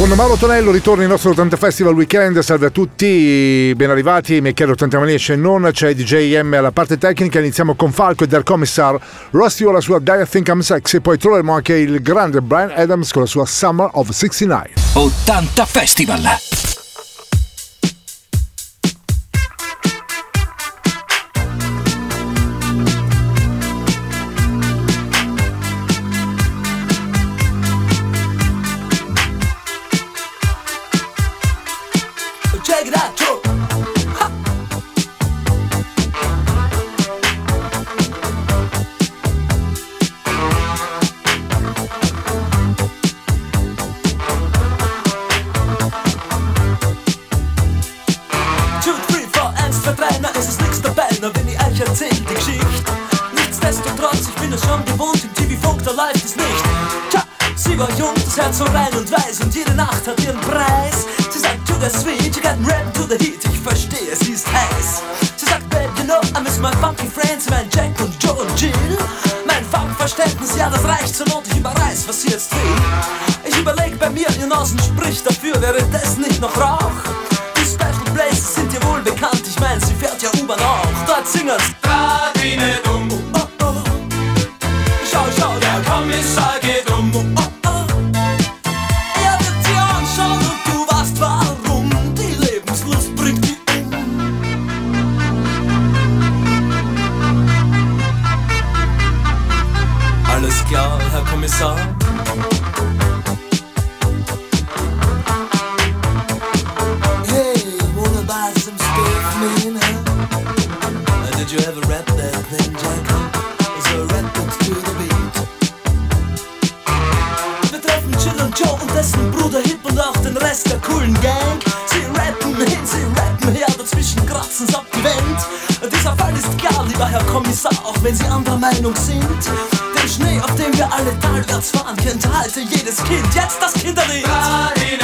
Con Mauro Tonello ritorna il nostro 80 Festival Weekend, salve a tutti, ben arrivati, mi chiedo 80 Maniesce non c'è DJ M alla parte tecnica, iniziamo con Falco e Der Commissar, Rusty con la sua Die I Think I'm Sexy, poi troveremo anche il grande Brian Adams con la sua Summer of 69. 80 Festival. Jung, das Herz so rein und weiß und jede Nacht hat ihren Preis. Sie sagt, to the sweet, you got rap to the heat, ich verstehe, sie ist heiß. Sie sagt, babe, you know, I miss my funky friends, mein Jack und Joe und Jill. Mein Funkverständnis, ja, das reicht zur Not, ich überreiß, was sie jetzt will. Ich überleg bei mir, ihr Nasen spricht dafür, wäre das nicht noch Rauch? Die Special Places sind dir wohl bekannt, ich mein, sie fährt ja U-Bahn auch. Dort singen's. Wir alle talwärts fahren, kennt heute jedes Kind. Jetzt das Kinderlied. Oh,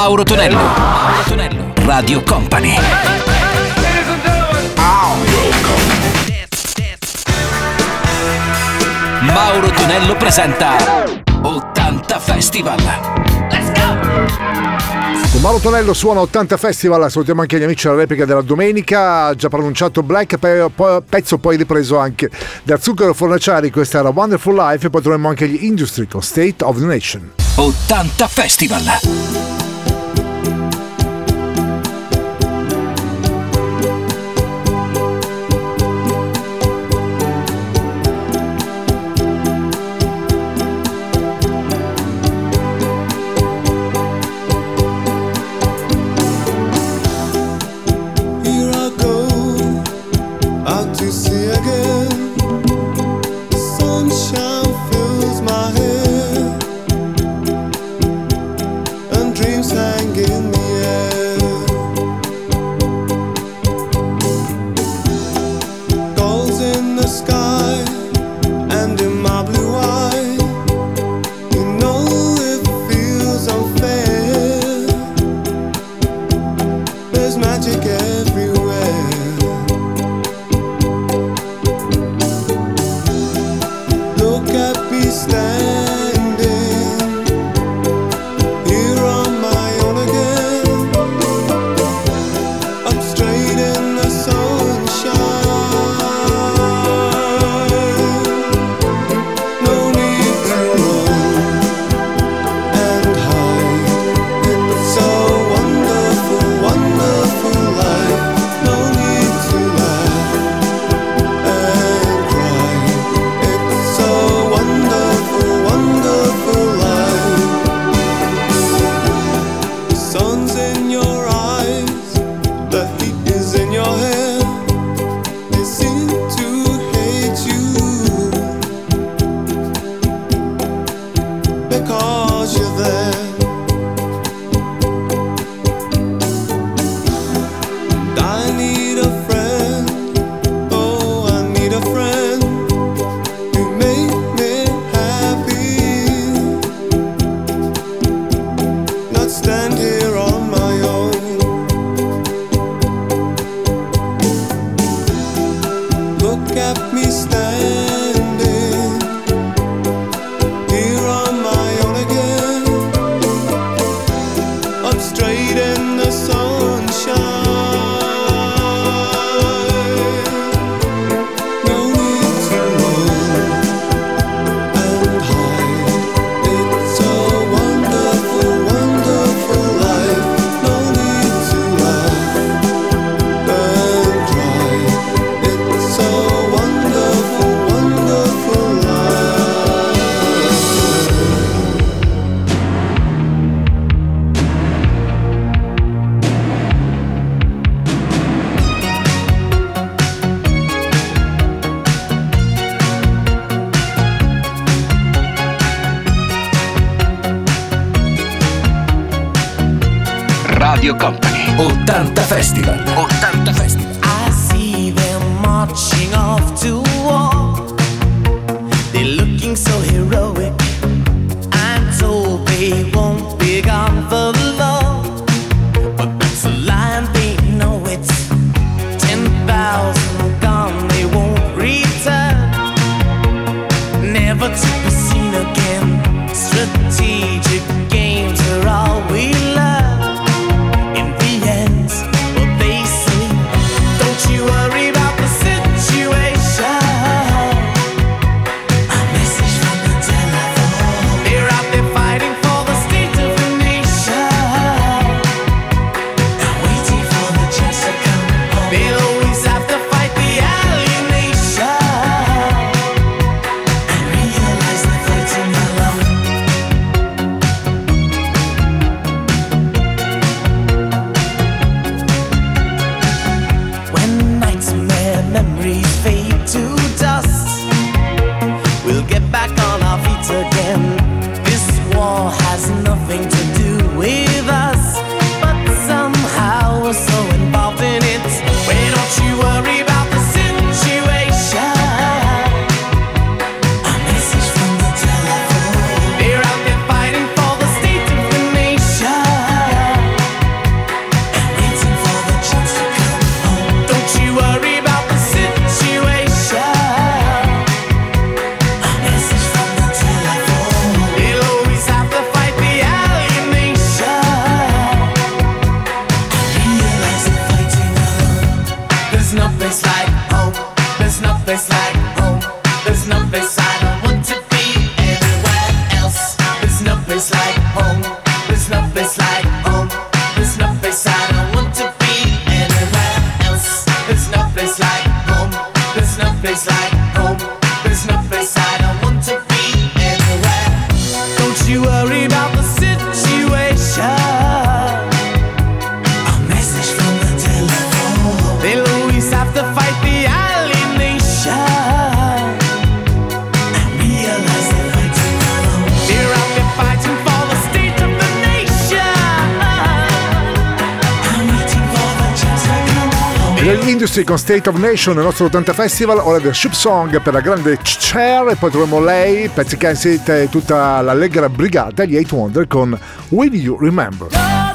Mauro Tonello. Mauro Tonello. Radio Company. Mauro Tonello presenta 80 Festival. Let's go! Con Mauro Tonello suona 80 Festival, salutiamo anche gli amici della replica della domenica, ha già pronunciato Black, pezzo poi ripreso anche da Zucchero Fornaciari, questa era Wonderful Life e poi troviamo anche gli Industry con State of the Nation. 80 Festival. Radio Company. 80 Festival. 80 Festival. I see them marching off to war. They're looking so heroic. Industry con State of Nation nel nostro 80 Festival, ora del Ship Song per la grande chair e poi troviamo lei, Patsy Kensett e tutta l'allegra brigata, gli 8 Wonder con Will You Remember.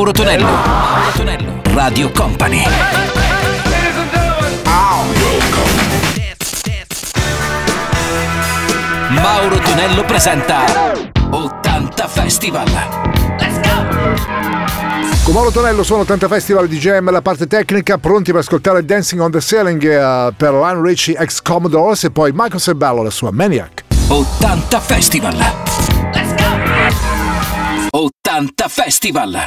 Mauro Tonello. Mauro Tonello. Radio Company. Mauro Tonello presenta 80 Festival. Let's go! Con Mauro Tonello sono 80 Festival di GM, la parte tecnica, pronti per ascoltare Dancing on the Ceiling uh, per Lionel Richie ex Commodores e poi Michael Sebello, la sua Maniac. 80 Festival. 80 Festival!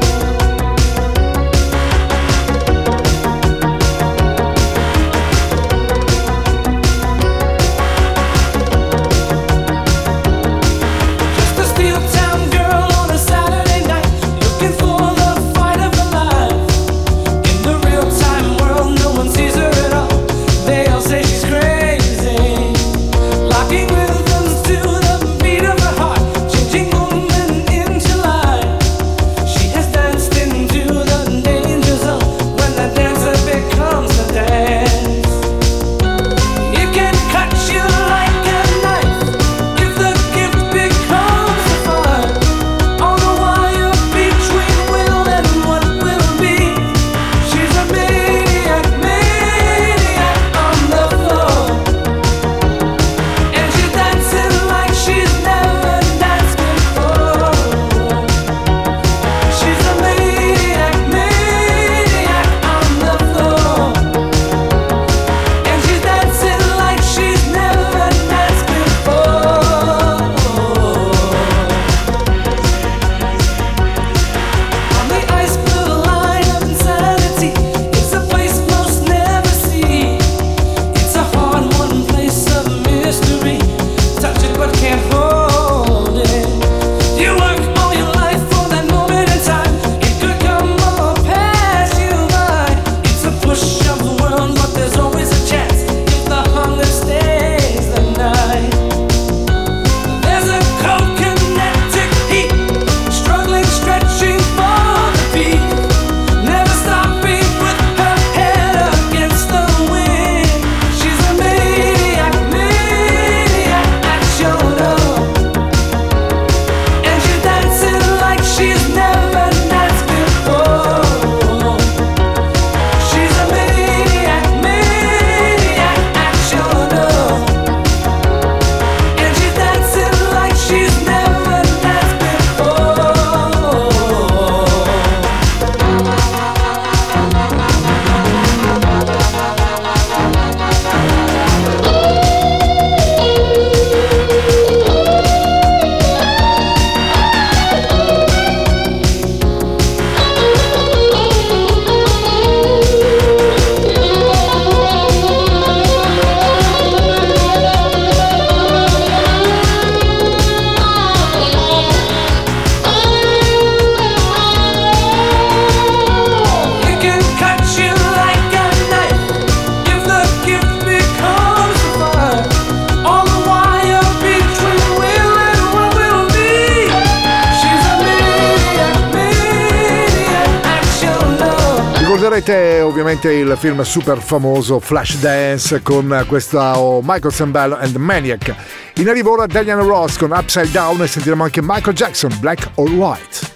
film super famoso Flash Dance con questo oh, Michael Sambello and Maniac. In arrivo ora Daniel Ross con Upside Down e sentiremo anche Michael Jackson, Black or White.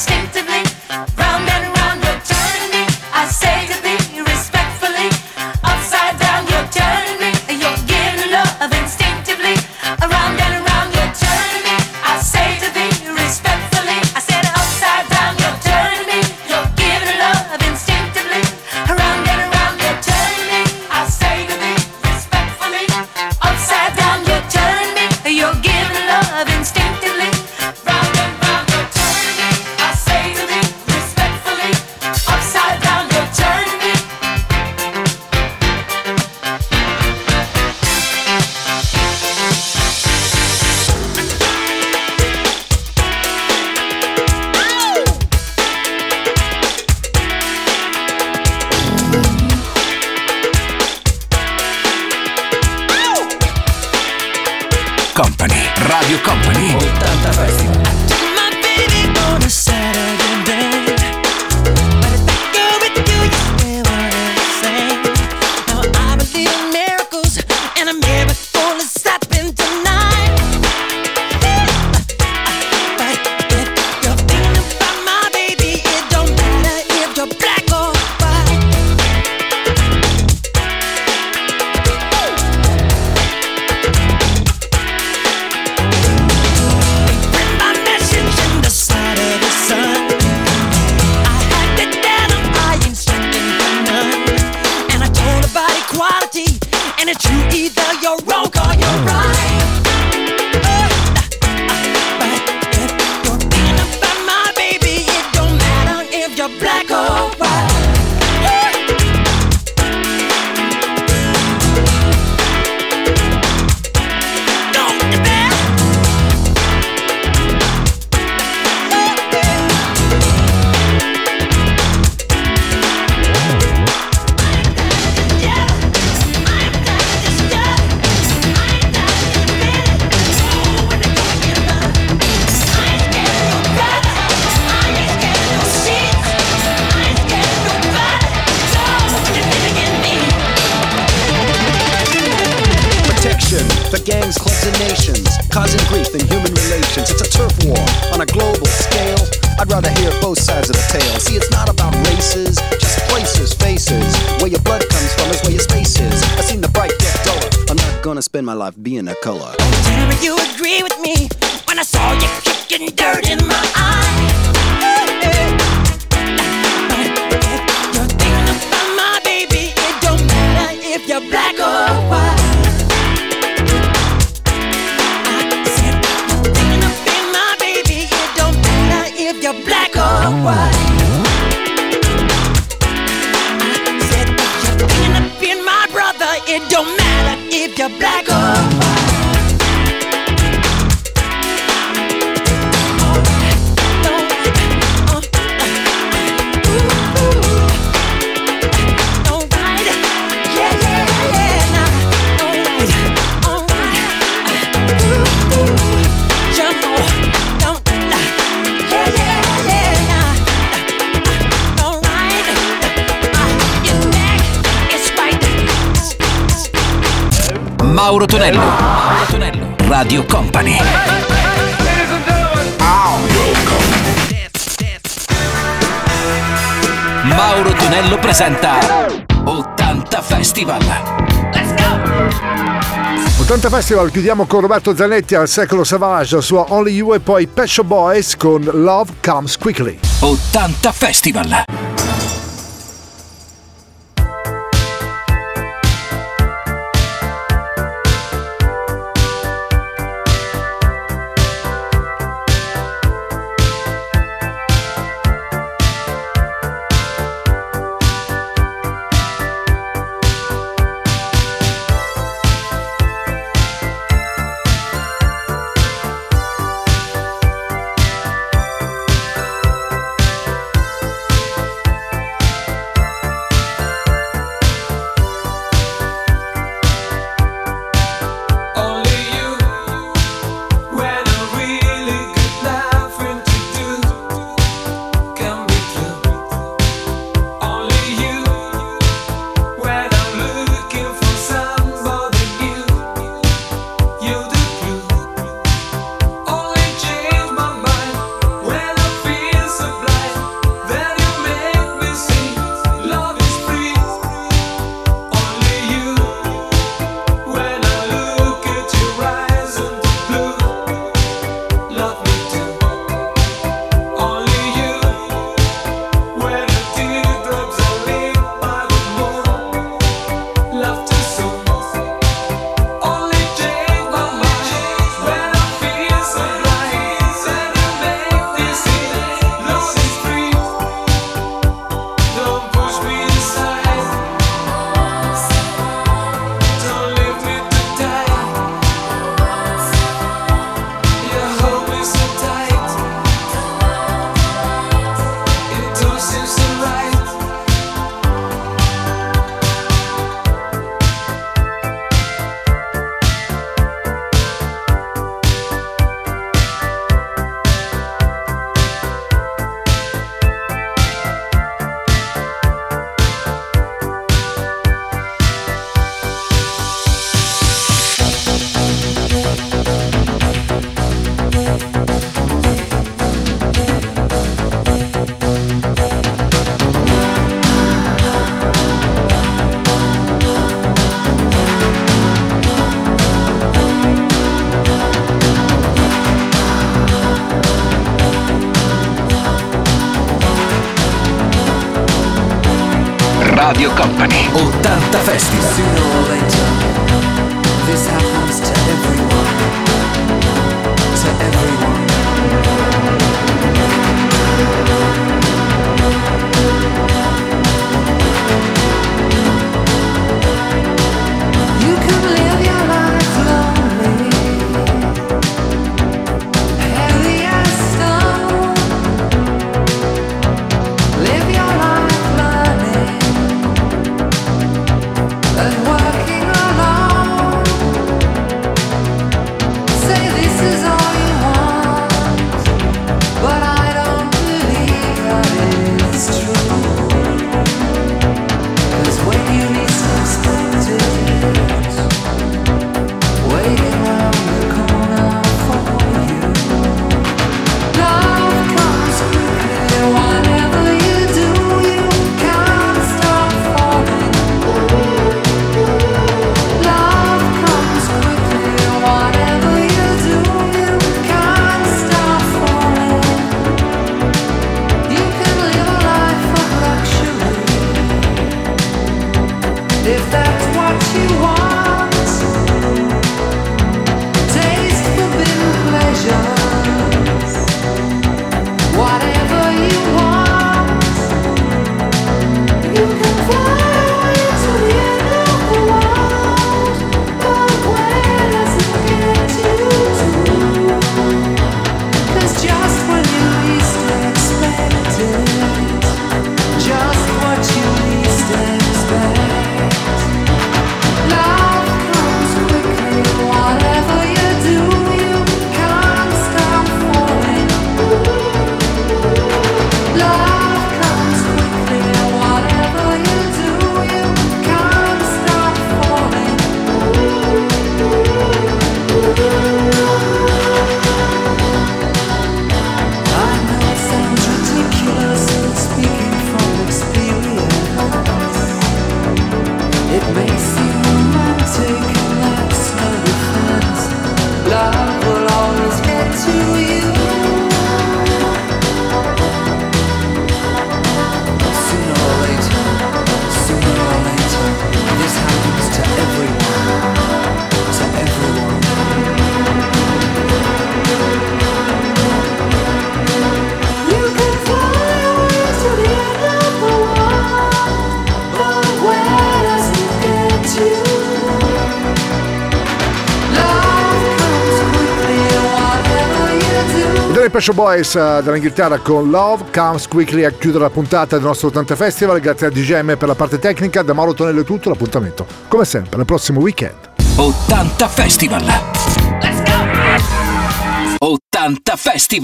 instinctively. causing grief in human relations. It's a turf war on a global scale. I'd rather hear both sides of the tale. See, it's not about races, just places, faces. Where your blood comes from is where your space is. I've seen the bright get duller. I'm not gonna spend my life being a color. Tell you agree with me when I saw you kicking dirt in my eye. It don't matter if you're black or white. Mauro Tonello. Mauro Tonello. Radio Company. Mauro Tonello presenta 80 Festival. Let's go! 80 Festival chiudiamo con Roberto Zanetti al secolo Savage, la sua Only You e poi Pescio Boys con Love Comes Quickly. 80 Festival. life Special Boys eh, dall'Inghilterra con Love Comes Quickly a chiudere la puntata del nostro 80 Festival. Grazie a DGM per la parte tecnica, da Mauro Tonello è tutto. L'appuntamento, come sempre, nel prossimo weekend. 80 Festival! Let's go! 80 Festival!